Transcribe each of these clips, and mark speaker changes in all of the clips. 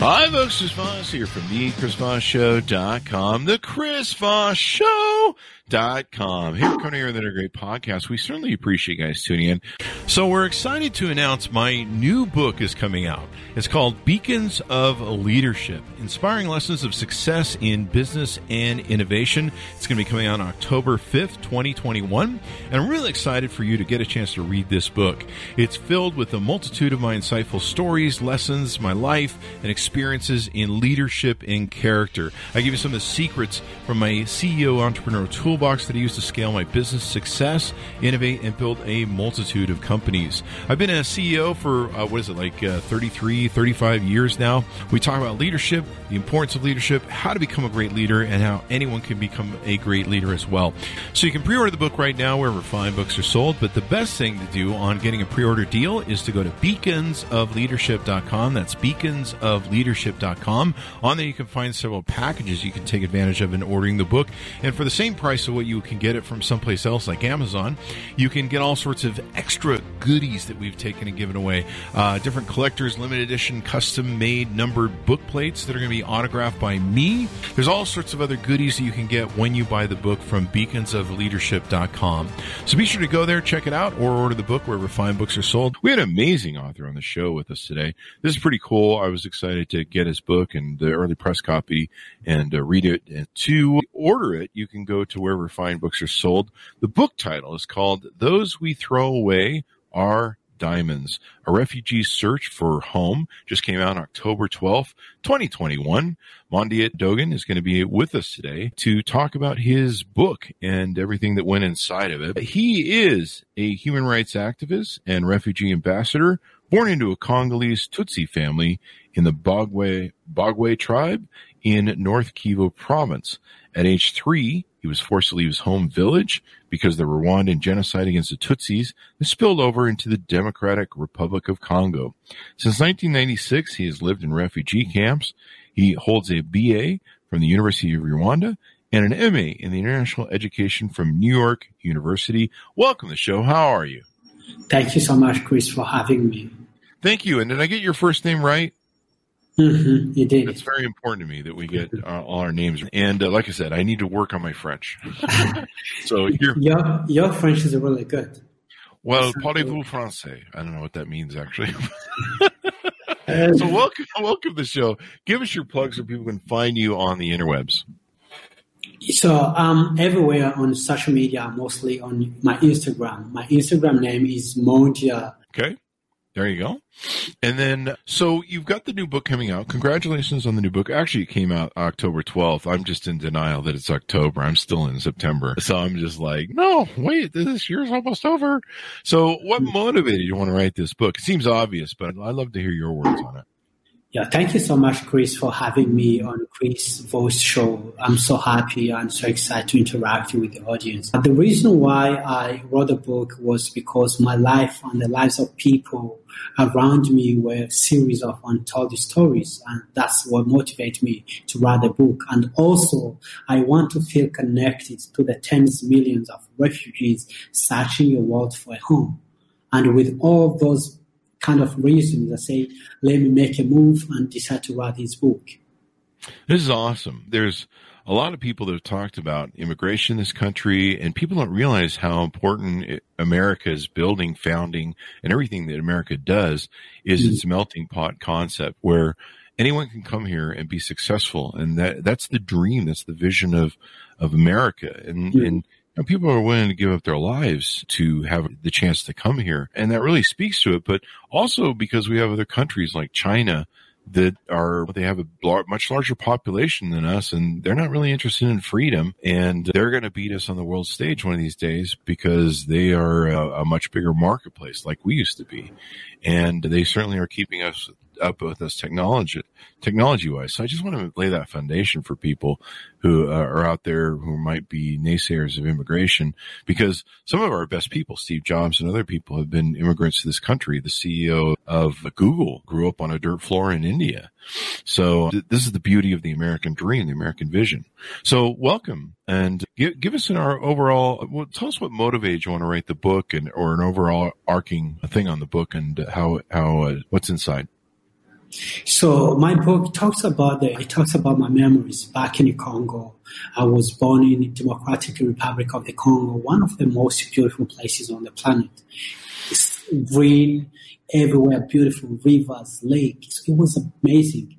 Speaker 1: Hi, folks. Chris Voss here from the ChrisVossShow.com. The Chris Voss Show dot com. Here, coming here another great podcast. We certainly appreciate you guys tuning in. So we're excited to announce my new book is coming out. It's called Beacons of Leadership, Inspiring Lessons of Success in Business and Innovation. It's going to be coming out October 5th, 2021. And I'm really excited for you to get a chance to read this book. It's filled with a multitude of my insightful stories, lessons, my life, and experiences in leadership and character. I give you some of the secrets from my CEO entrepreneur tool toolbox that I use to scale my business success, innovate, and build a multitude of companies. I've been a CEO for, uh, what is it, like uh, 33, 35 years now. We talk about leadership, the importance of leadership, how to become a great leader, and how anyone can become a great leader as well. So you can pre order the book right now wherever fine books are sold. But the best thing to do on getting a pre order deal is to go to beaconsofleadership.com. That's beaconsofleadership.com. On there, you can find several packages you can take advantage of in ordering the book. And for the same price, of what you can get it from someplace else like Amazon. You can get all sorts of extra goodies that we've taken and given away. Uh, different collectors, limited edition, custom made numbered book plates that are going to be autographed by me. There's all sorts of other goodies that you can get when you buy the book from beaconsofleadership.com. So be sure to go there, check it out, or order the book wherever fine books are sold. We had an amazing author on the show with us today. This is pretty cool. I was excited to get his book and the early press copy and uh, read it. And to order it, you can go to wherever wherever fine books are sold. The book title is called Those We Throw Away Are Diamonds. A refugee's search for home just came out October 12th, 2021. Mondiant Dogon is going to be with us today to talk about his book and everything that went inside of it. He is a human rights activist and refugee ambassador born into a Congolese Tutsi family in the Bagwe, Bagwe tribe in North Kivu province. At age three, he was forced to leave his home village because the Rwandan genocide against the Tutsis has spilled over into the Democratic Republic of Congo. Since 1996, he has lived in refugee camps. He holds a BA from the University of Rwanda and an MA in the International Education from New York University. Welcome to the show. How are you?
Speaker 2: Thank you so much, Chris, for having me.
Speaker 1: Thank you. And did I get your first name right?
Speaker 2: Mm-hmm, you did.
Speaker 1: It's very important to me that we get our, all our names. And uh, like I said, I need to work on my French.
Speaker 2: so your your French is really good.
Speaker 1: Well, parlez-vous français? I don't know what that means actually. so welcome, welcome to the show. Give us your plugs so people can find you on the interwebs.
Speaker 2: So um, everywhere on social media, mostly on my Instagram. My Instagram name is Mondiant.
Speaker 1: Okay. There you go. And then, so you've got the new book coming out. Congratulations on the new book. Actually, it came out October 12th. I'm just in denial that it's October. I'm still in September. So I'm just like, no, wait, this year's almost over. So what hmm. motivated you to want to write this book? It seems obvious, but I'd love to hear your words on it.
Speaker 2: Yeah, thank you so much, Chris, for having me on Chris Voss Show. I'm so happy and so excited to interact with the audience. The reason why I wrote the book was because my life and the lives of people around me were a series of untold stories, and that's what motivated me to write the book. And also, I want to feel connected to the tens of millions of refugees searching the world for a home. And with all those kind of reasons, I say, let me make a move and decide to write this book.
Speaker 1: This is awesome. There's a lot of people that have talked about immigration in this country, and people don't realize how important America's building, founding, and everything that America does is mm-hmm. its melting pot concept where anyone can come here and be successful. And that, that's the dream. That's the vision of, of America. And, mm-hmm. and and people are willing to give up their lives to have the chance to come here. And that really speaks to it. But also because we have other countries like China that are, they have a much larger population than us and they're not really interested in freedom. And they're going to beat us on the world stage one of these days because they are a, a much bigger marketplace like we used to be. And they certainly are keeping us up with us technology, technology wise. So I just want to lay that foundation for people who uh, are out there who might be naysayers of immigration, because some of our best people, Steve Jobs and other people, have been immigrants to this country. The CEO of Google grew up on a dirt floor in India. So th- this is the beauty of the American dream, the American vision. So welcome and give, us an our overall, well, tell us what motivated you want to write the book and, or an overall arcing thing on the book and how, how, uh, what's inside.
Speaker 2: So my book talks about the, it talks about my memories back in the Congo. I was born in the Democratic Republic of the Congo, one of the most beautiful places on the planet. It's green everywhere, beautiful rivers, lakes. It was amazing.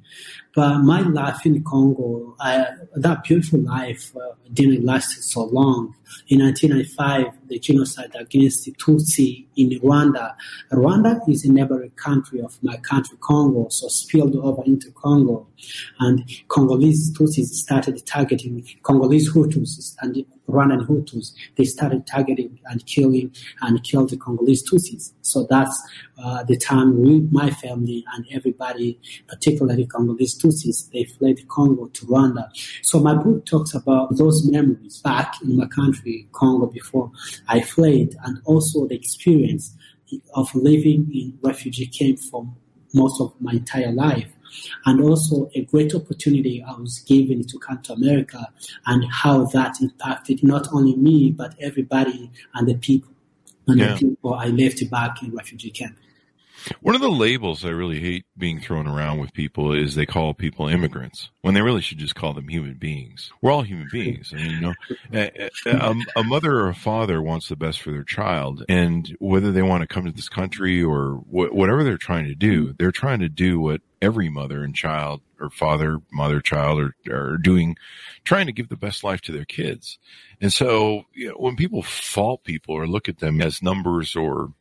Speaker 2: But my life in Congo, that beautiful life uh, didn't last so long. In 1995, the genocide against the Tutsi in Rwanda. Rwanda is a neighboring country of my country, Congo, so spilled over into Congo. And Congolese Tutsis started targeting Congolese Hutus and Rwandan Hutus. They started targeting and killing and killed the Congolese Tutsis. So that's uh, the time we, my family and everybody, particularly Congolese Tutsis, they fled Congo to Rwanda. So my book talks about those memories back in my country, Congo, before I fled, and also the experience of living in refugee camp for most of my entire life. And also a great opportunity I was given to come to America and how that impacted not only me, but everybody and the people and yeah. the people I left back in refugee camp.
Speaker 1: One of the labels I really hate being thrown around with people is they call people immigrants when they really should just call them human beings. We're all human beings. I mean, you know, a, a, a, um, mother or a father wants the best for their child, and whether they want to come to this country or wh- whatever they're trying to do, they're trying to do what every mother and child or father, mother, child are, are doing, trying to give the best life to their kids. And so, you know, when people fault people or look at them as numbers or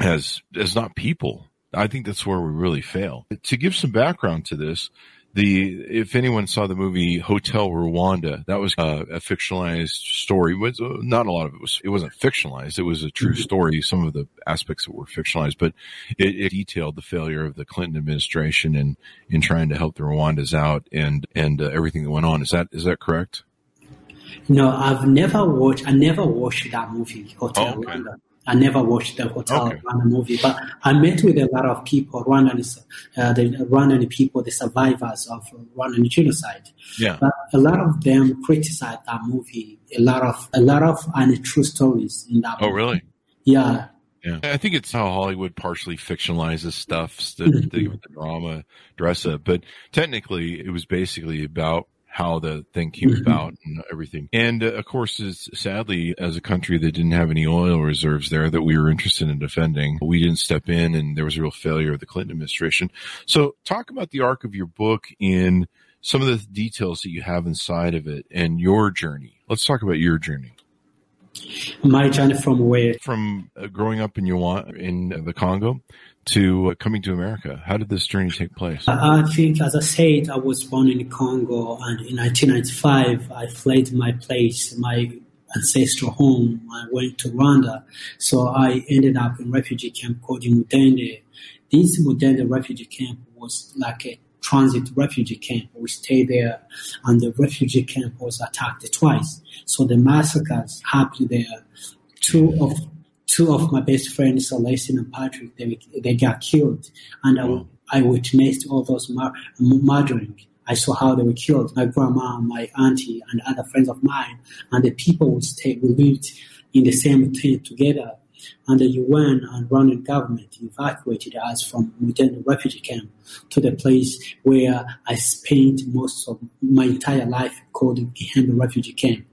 Speaker 1: as as not people. I think that's where we really fail. To give some background to this, the if anyone saw the movie Hotel Rwanda, that was uh, a fictionalized story. Was uh, not a lot of it was it wasn't fictionalized. It was a true mm-hmm. story. Some of the aspects that were fictionalized, but it, it detailed the failure of the Clinton administration in in trying to help the Rwandans out and and uh, everything that went on. Is that is that correct?
Speaker 2: No, I've never watched. I never watched that movie Hotel oh, okay. Rwanda. I never watched the Hotel okay. Rwanda movie, but I met with a lot of people, Rwandan, uh, the Rwandan people, the survivors of Rwandan genocide.
Speaker 1: Yeah.
Speaker 2: But a lot of them criticized that movie. A lot of a lot of untrue stories in that.
Speaker 1: Oh,
Speaker 2: movie.
Speaker 1: really?
Speaker 2: Yeah.
Speaker 1: Yeah, I think it's how Hollywood partially fictionalizes stuff, the, the, the drama dress up. But technically, it was basically about how the thing came mm-hmm. about and everything. And uh, of course, is sadly, as a country that didn't have any oil reserves there that we were interested in defending, we didn't step in, and there was a real failure of the Clinton administration. So, talk about the arc of your book in some of the details that you have inside of it and your journey. Let's talk about your journey.
Speaker 2: My journey from where?
Speaker 1: From uh, growing up in Yuan, in the Congo to uh, coming to America? How did this journey take place?
Speaker 2: I think, as I said, I was born in Congo, and in 1995, I fled my place, my ancestral home. I went to Rwanda, so I ended up in refugee camp called Mudende. This Mudende refugee camp was like a transit refugee camp. We stayed there, and the refugee camp was attacked twice. So the massacres happened there. Two of two of my best friends, Celestine and Patrick, they, they got killed. And I, I witnessed all those mur- murdering. I saw how they were killed. My grandma, my auntie, and other friends of mine, and the people would stay, we lived in the same tent together. And the UN and Rwandan government evacuated us from within the refugee camp to the place where I spent most of my entire life called Gihembe refugee camp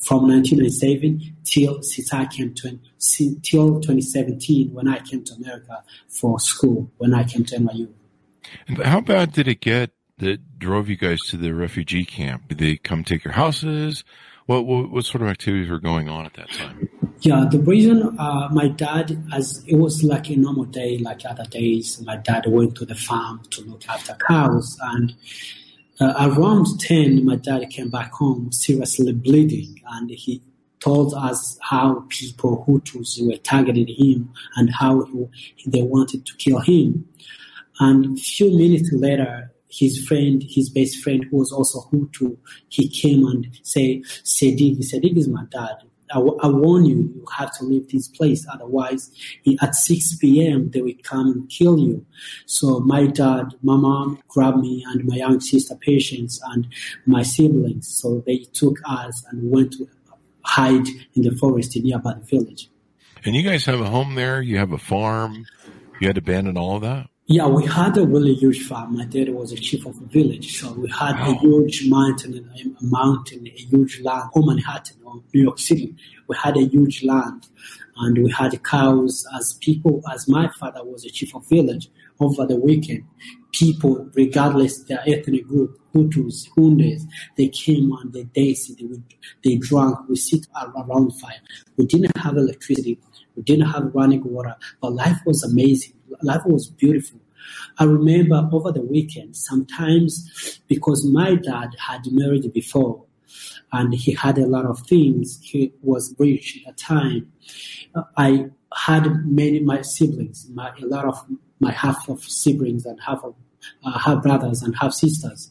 Speaker 2: from 1997 till since I came to till 2017 when I came to America for school when I came to NYU.
Speaker 1: And how bad did it get that drove you guys to the refugee camp? Did they come take your houses? What what, what sort of activities were going on at that time?
Speaker 2: Yeah, the reason uh, my dad, as it was like a normal day, like other days, my dad went to the farm to look after cows and uh, around 10, my dad came back home seriously bleeding and he told us how people, Hutus, were targeting him and how he, they wanted to kill him. And a few minutes later, his friend, his best friend, who was also Hutu, he came and say, Sedig, Sedig is my dad. I, I warn you, you have to leave this place. Otherwise, at 6 p.m., they will come and kill you. So my dad, my mom grabbed me and my young sister, Patience, and my siblings. So they took us and went to hide in the forest nearby the village.
Speaker 1: And you guys have a home there? You have a farm? You had to abandon all of that?
Speaker 2: Yeah, we had a really huge farm. My dad was a chief of a village, so we had wow. a huge mountain, a mountain, a huge land, home Manhattan or New York City. We had a huge land, and we had cows. As people, as my father was a chief of village, over the weekend, people, regardless their ethnic group, Hutus, Hundes, they came and they danced, they, they drank, we sit around fire. We didn't have electricity, we didn't have running water, but life was amazing. Life was beautiful. I remember over the weekend, sometimes because my dad had married before and he had a lot of things, he was rich at the time. I had many my siblings, my, a lot of my half of siblings and half of uh, half brothers and half sisters.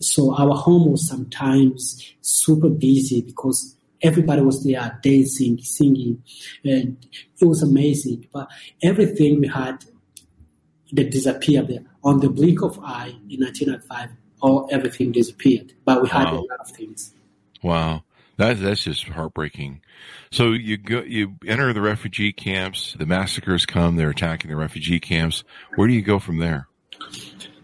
Speaker 2: So our home was sometimes super busy because everybody was there dancing, singing, and it was amazing. But everything we had that disappeared there. On the blink of eye in 1995, all everything disappeared. But we had wow. a lot of things.
Speaker 1: Wow. That, that's just heartbreaking. So you go, you enter the refugee camps. The massacres come. They're attacking the refugee camps. Where do you go from there?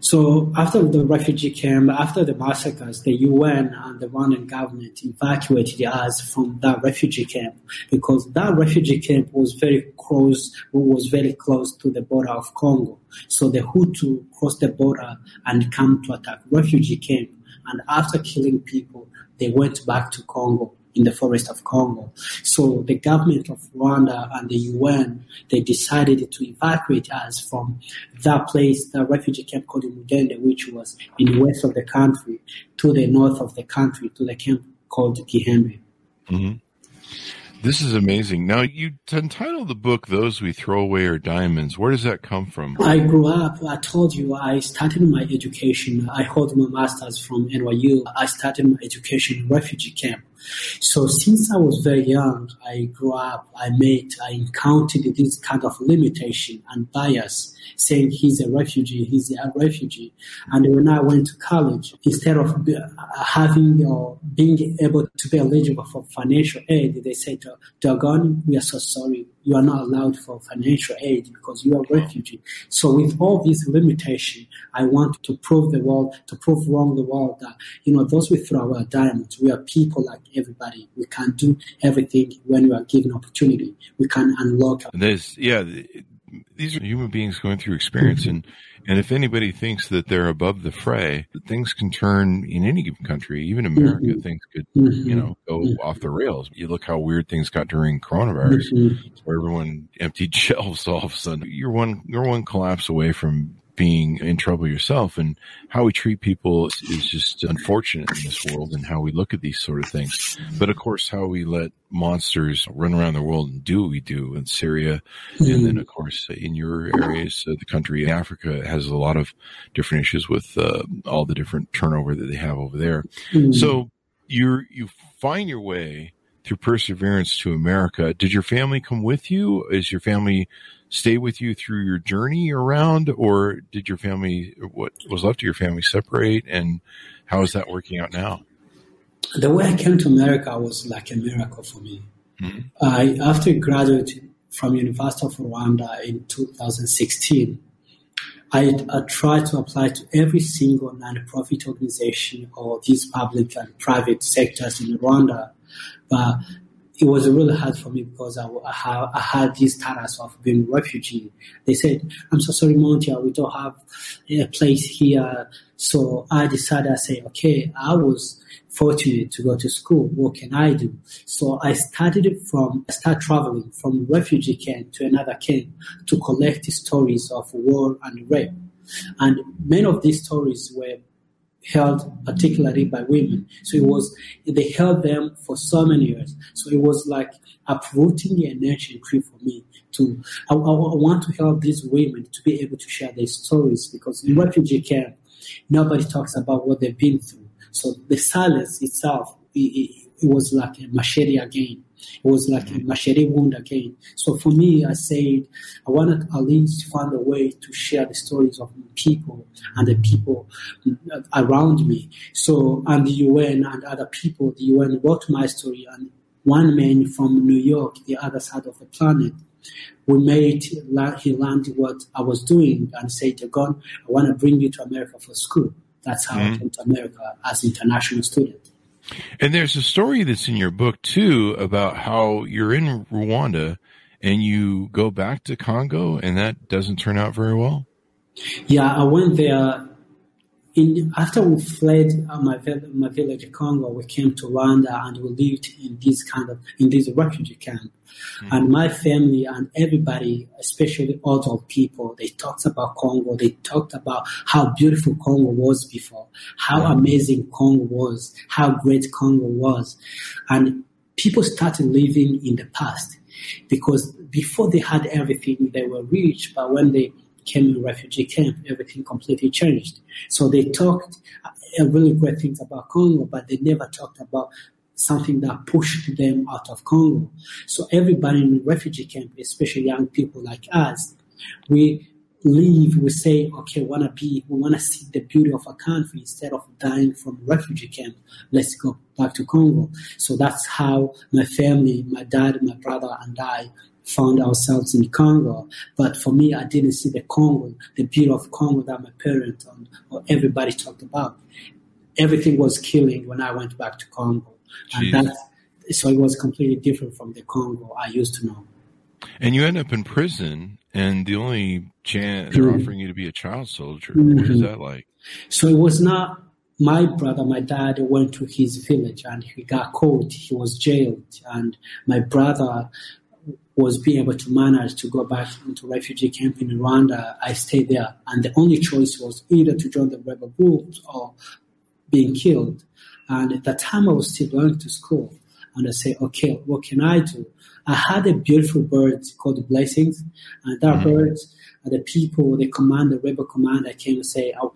Speaker 2: So after the refugee camp, after the massacres, the UN and the Rwandan government evacuated us from that refugee camp because that refugee camp was very close, was very close to the border of Congo. So the Hutu crossed the border and come to attack refugee camp. And after killing people, they went back to Congo in the forest of Congo. So the government of Rwanda and the UN, they decided to evacuate us from that place, the refugee camp called Mudende, which was in the west of the country, to the north of the country, to the camp called Gihembe.
Speaker 1: Mm-hmm. This is amazing. Now, you entitled the book "Those We Throw Away Are Diamonds." Where does that come from?
Speaker 2: I grew up. I told you I started my education. I hold my master's from NYU. I started my education in refugee camp. So since I was very young, I grew up, I met, I encountered this kind of limitation and bias, saying he's a refugee, he's a refugee. And when I went to college, instead of uh, having or being able to be eligible for financial aid, they said, Dogon, we are so sorry you are not allowed for financial aid because you are a refugee. So with all these limitations, I want to prove the world, to prove wrong the world that, you know, those we throw our diamonds, we are people like everybody. We can do everything when we are given opportunity. We can unlock.
Speaker 1: There's, yeah, these are human beings going through experience and and if anybody thinks that they're above the fray, things can turn in any given country, even America, mm-hmm. things could, mm-hmm. you know, go mm-hmm. off the rails. You look how weird things got during coronavirus, mm-hmm. where everyone emptied shelves all of a sudden. You're one, you're one collapse away from being in trouble yourself and how we treat people is, is, just unfortunate in this world and how we look at these sort of things. But of course, how we let monsters run around the world and do what we do in Syria. Mm-hmm. And then of course, in your areas, uh, the country in Africa has a lot of different issues with uh, all the different turnover that they have over there. Mm-hmm. So you you find your way through perseverance to America. Did your family come with you? Is your family stay with you through your journey around, or did your family, what was left of your family, separate? And how is that working out now?
Speaker 2: The way I came to America was like a miracle for me. Mm-hmm. I after graduating from University of Rwanda in 2016, I, I tried to apply to every single nonprofit organization or these public and private sectors in Rwanda, but it was really hard for me because I, I, I had this status of being refugee. They said, I'm so sorry, Mondiant, we don't have a place here. So I decided, I say, okay, I was fortunate to go to school. What can I do? So I started from, I started traveling from refugee camp to another camp to collect stories of war and rape. And many of these stories were held particularly by women. So it was, they held them for so many years. So it was like uprooting the energy tree for me to, I, I, want to help these women to be able to share their stories because in refugee camp, nobody talks about what they've been through. So the silence itself, it, it, it was like a machete again. It was like a machete wound again. So for me, I said I wanted at least to find a way to share the stories of people and the people around me. So and the UN and other people, the UN wrote my story and one man from New York, the other side of the planet, we made he learned what I was doing and said, Dogon, I want to bring you to America for school. That's how mm-hmm. I came to America as international student.
Speaker 1: And there's a story that's in your book too about how you're in Rwanda and you go back to Congo and that doesn't turn out very well.
Speaker 2: Yeah, I went there in, after we fled uh, my, my village Congo, we came to Rwanda and we lived in this kind of in this refugee camp. Mm-hmm. And my family and everybody, especially adult people, they talked about Congo. They talked about how beautiful Congo was before, how mm-hmm. amazing Congo was, how great Congo was, and people started living in the past because before they had everything, they were rich, but when they came in refugee camp, everything completely changed. So they talked uh, really great things about Congo, but they never talked about something that pushed them out of Congo. So everybody in refugee camp, especially young people like us, we leave, we say, okay, we wanna be, we wanna see the beauty of a country instead of dying from refugee camp. Let's go back to Congo. So that's how my family, my dad, my brother, and I found ourselves in Congo. But for me, I didn't see the Congo, the beauty of Congo that my parents and, or everybody talked about. Everything was killing when I went back to Congo. And that, so it was completely different from the Congo I used to know.
Speaker 1: And you end up in prison, and the only chance they're mm-hmm. offering you to be a child soldier. Mm-hmm. What is that like?
Speaker 2: So it was not my brother, my dad went to his village and he got caught. He was jailed, and my brother was being able to manage to go back into refugee camp in Rwanda, I stayed there. And the only choice was either to join the rebel groups or being killed. And at that time, I was still going to school. And I said, okay, what can I do? I had a beautiful bird called Blessings. And that mm-hmm. bird, the people, the command, the rebel commander came and say, oh,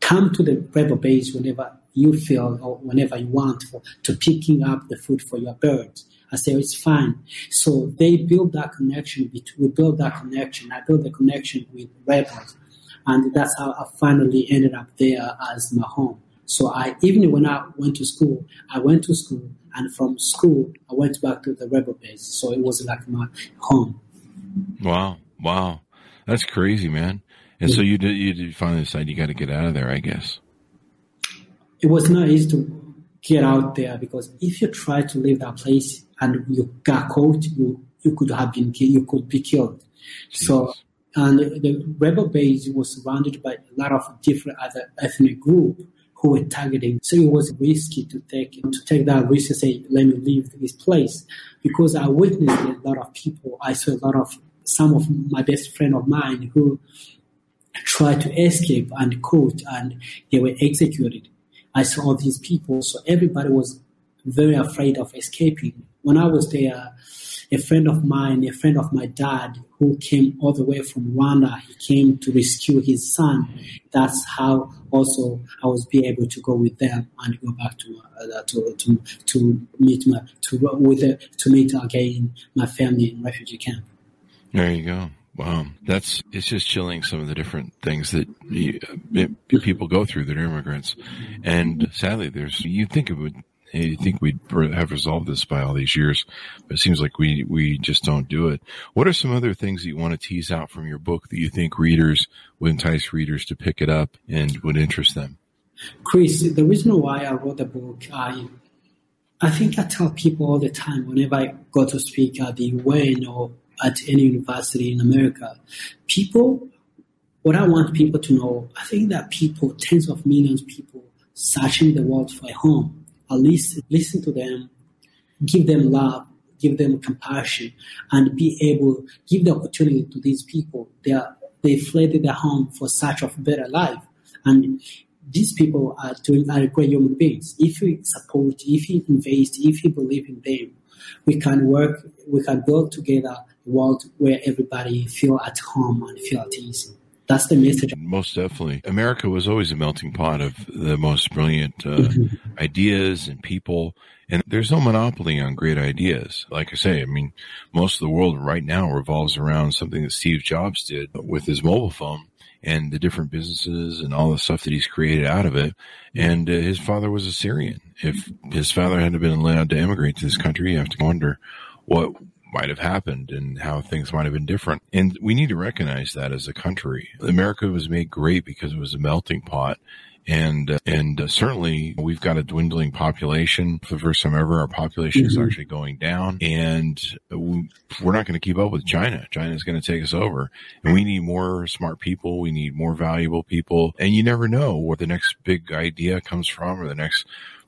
Speaker 2: come to the rebel base whenever you feel or whenever you want for, to picking up the food for your birds. I say, oh, it's fine. So they build that connection. We build that connection. I build the connection with rebels. And that's how I finally ended up there as my home. So I, even when I went to school, I went to school and from school, I went back to the rebel base. So it was like my home.
Speaker 1: Wow. Wow. That's crazy, man. And yeah. so you did, you did finally decide you got to get out of there, I guess.
Speaker 2: It was not easy to get out there because if you try to leave that place, and you got caught, you you could have been you could be killed. So and the rebel base was surrounded by a lot of different other ethnic groups who were targeting. So it was risky to take to take that risk to say, let me leave this place. Because I witnessed a lot of people, I saw a lot of some of my best friend of mine who tried to escape and caught and they were executed. I saw these people, so everybody was very afraid of escaping when I was there, a friend of mine, a friend of my dad, who came all the way from Rwanda, he came to rescue his son. That's how also I was be able to go with them and go back to uh, to, to to meet my to with uh, to meet again my family in refugee camp.
Speaker 1: There you go. Wow, that's it's just chilling. Some of the different things that you, uh, people go through that are immigrants, and sadly, there's you think it would you think we'd have resolved this by all these years, but it seems like we, we just don't do it. What are some other things that you want to tease out from your book that you think readers would entice readers to pick it up and would interest them?
Speaker 2: Chris, the reason why I wrote the book, I, I think I tell people all the time whenever I go to speak at the UN or at any university in America, people, what I want people to know, I think that people, tens of millions of people, searching the world for a home at least listen to them, give them love, give them compassion, and be able give the opportunity to these people. They are they fled their home for such of better life, and these people are doing are great human beings. If we support, if we invest, if we believe in them, we can work, we can build together world where everybody feel at home and feel at ease. That's the message.
Speaker 1: Most definitely. America was always a melting pot of the most brilliant uh, mm-hmm. ideas and people. And there's no monopoly on great ideas. Like I say, I mean, most of the world right now revolves around something that Steve Jobs did with his mobile phone and the different businesses and all the stuff that he's created out of it. And uh, his father was a Syrian. If his father hadn't been allowed to immigrate to this country, you have to wonder what might have happened and how things might have been different. And we need to recognize that as a country. America was made great because it was a melting pot and uh, and uh, certainly we've got a dwindling population for the first time ever. Our population mm-hmm. is actually going down, and we, we're not going to keep up with China. China is going to take us over, and we need more smart people. We need more valuable people, and you never know where the next big idea comes from, or the next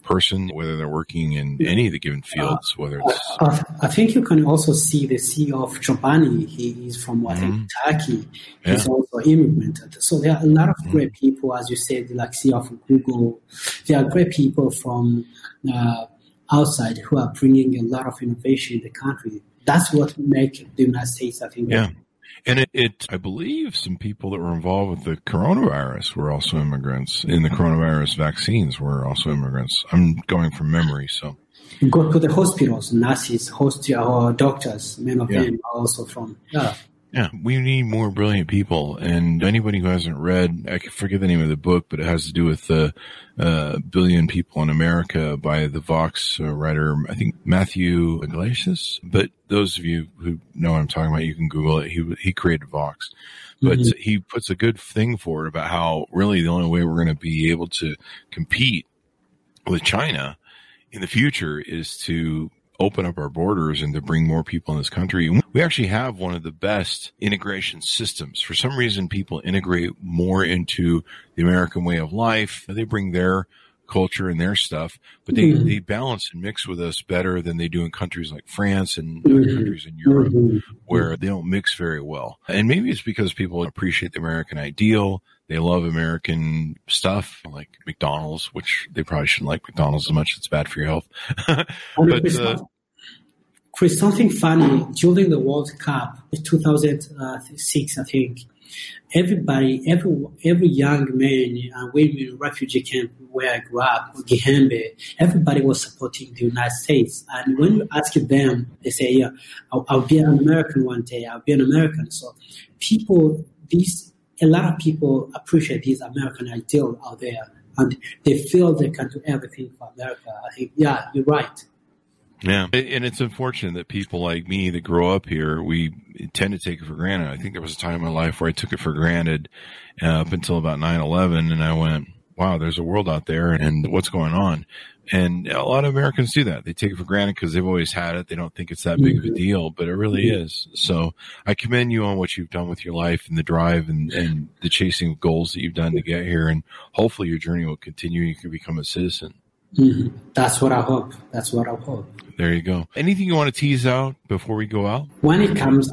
Speaker 1: person, whether they're working in any of the given fields, whether it's.
Speaker 2: Uh, I think you can also see the CEO of Chobani. He is from, think, mm-hmm. Turkey. He's yeah. also immigrated. So there are a lot of mm-hmm. great people, as you said, like CEO of Google. There are great people from uh, outside who are bringing a lot of innovation in the country. That's what makes the United States, I think,
Speaker 1: yeah. And it, it, I believe some people that were involved with the coronavirus were also immigrants. In the coronavirus vaccines were also immigrants. I'm going from memory, so.
Speaker 2: Go to the hospitals, nurses, host, or uh, doctors, many of yeah. them are also from, yeah.
Speaker 1: Yeah, we need more brilliant people. And anybody who hasn't read, I can forget the name of the book, but it has to do with the uh, billion people in America by the Vox uh, writer, I think Matthew Yglesias. But those of you who know what I'm talking about, you can Google it. He he created Vox, but mm-hmm. he puts a good thing forward about how really the only way we're going to be able to compete with China in the future is to open up our borders and to bring more people in this country. We actually have one of the best integration systems. For some reason, people integrate more into the American way of life. They bring their culture and their stuff, but they, mm-hmm. they balance and mix with us better than they do in countries like France and mm-hmm. countries in Europe mm-hmm. where they don't mix very well. And maybe it's because people appreciate the American ideal. They love American stuff like McDonald's, which they probably shouldn't like McDonald's as much. It's bad for your health. but, uh,
Speaker 2: Chris, something funny during the World Cup, 2006, I think, everybody, every every young man and women in refugee camp where I grew up, Gihembe, everybody was supporting the United States. And when you ask them, they say, "Yeah, I'll, I'll be an American one day. I'll be an American." So people, these a lot of people appreciate this American ideal out there, and they feel they can do everything for America. I think, yeah, you're right.
Speaker 1: Yeah. And it's unfortunate that people like me that grow up here, we tend to take it for granted. I think there was a time in my life where I took it for granted uh, up until about 9 11, and I went, wow, there's a world out there and what's going on. And a lot of Americans do that. They take it for granted because they've always had it. They don't think it's that big of a mm-hmm. deal, but it really mm-hmm. is. So I commend you on what you've done with your life and the drive and, and the chasing of goals that you've done to get here. And hopefully your journey will continue and you can become a citizen.
Speaker 2: Mm-hmm. That's what I hope. That's what I hope.
Speaker 1: There you go. Anything you want to tease out before we go out?
Speaker 2: When it comes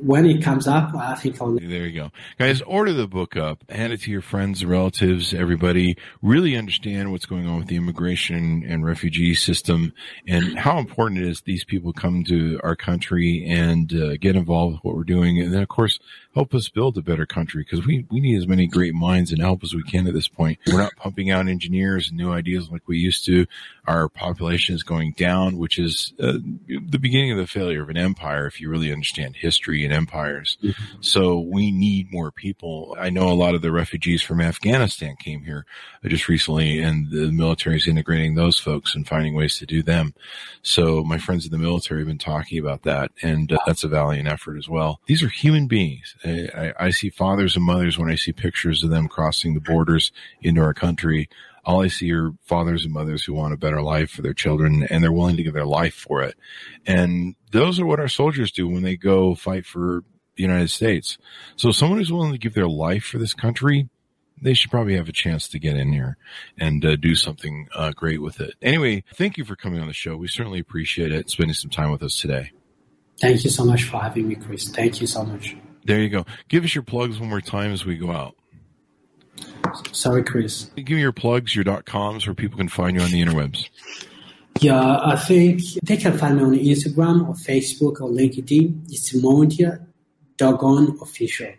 Speaker 2: when it comes up, I think I'll.
Speaker 1: There you go. Guys, order the book up, hand it to your friends, and relatives, everybody. Really understand what's going on with the immigration and refugee system and how important it is these people come to our country and uh, get involved with what we're doing. And then, of course, help us build a better country because we, we need as many great minds and help as we can at this point. We're not pumping out engineers and new ideas like we used to. Our population is going down, which is uh, the beginning of the failure of an empire if you really understand history and empires. Mm-hmm. So we need more people. I know a lot of the refugees from Afghanistan came here just recently and the military is integrating those folks and finding ways to do them. So my friends in the military have been talking about that and uh, that's a valiant effort as well. These are human beings. I, I see fathers and mothers when I see pictures of them crossing the borders into our country all I see are fathers and mothers who want a better life for their children and they're willing to give their life for it. And those are what our soldiers do when they go fight for the United States. So someone who's willing to give their life for this country, they should probably have a chance to get in here and uh, do something uh, great with it. Anyway, thank you for coming on the show. We certainly appreciate it, spending some time with us today.
Speaker 2: Thank you so much for having me, Chris. Thank you so much.
Speaker 1: There you go. Give us your plugs one more time as we go out.
Speaker 2: Sorry, Chris.
Speaker 1: Give me your plugs, your dot coms, where people can find you on the interwebs.
Speaker 2: Yeah, I think they can find me on Instagram or Facebook or LinkedIn. It's Mondiant Dogon Official.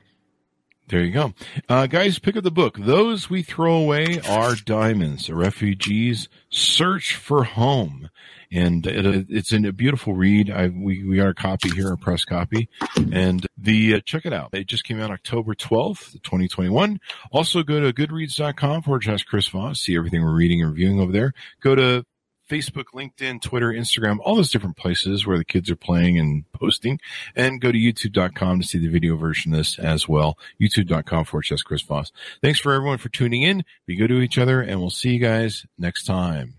Speaker 1: There you go. Uh, guys, pick up the book. Those we throw away are diamonds. A refugee's search for home. And it, it's a beautiful read. I, we, we got a copy here, a press copy. And the, uh, check it out. It just came out October 12th, 2021. Also go to goodreads.com forward slash Chris Voss. See everything we're reading and reviewing over there. Go to Facebook, LinkedIn, Twitter, Instagram, all those different places where the kids are playing and posting. And go to youtube.com to see the video version of this as well. youtube.com forward slash Chris Voss. Thanks for everyone for tuning in. Be good to each other and we'll see you guys next time.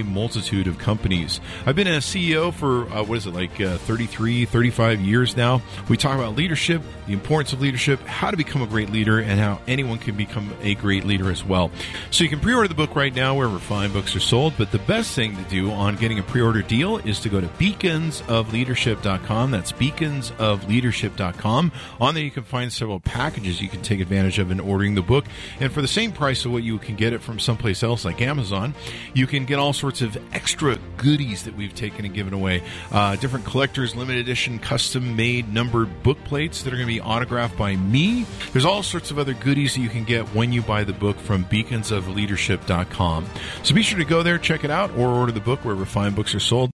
Speaker 1: a multitude of companies. I've been a CEO for, uh, what is it, like uh, 33, 35 years now. We talk about leadership, the importance of leadership, how to become a great leader, and how anyone can become a great leader as well. So you can pre order the book right now wherever fine books are sold. But the best thing to do on getting a pre order deal is to go to beaconsofleadership.com. That's beaconsofleadership.com. On there, you can find several packages you can take advantage of in ordering the book. And for the same price of what you can get it from someplace else like Amazon, you can get all sorts of extra goodies that we've taken and given away. Uh, different collectors, limited edition, custom made numbered book plates that are going to be autographed by me. There's all sorts of other goodies that you can get when you buy the book from beaconsofleadership.com. So be sure to go there, check it out, or order the book wherever fine books are sold.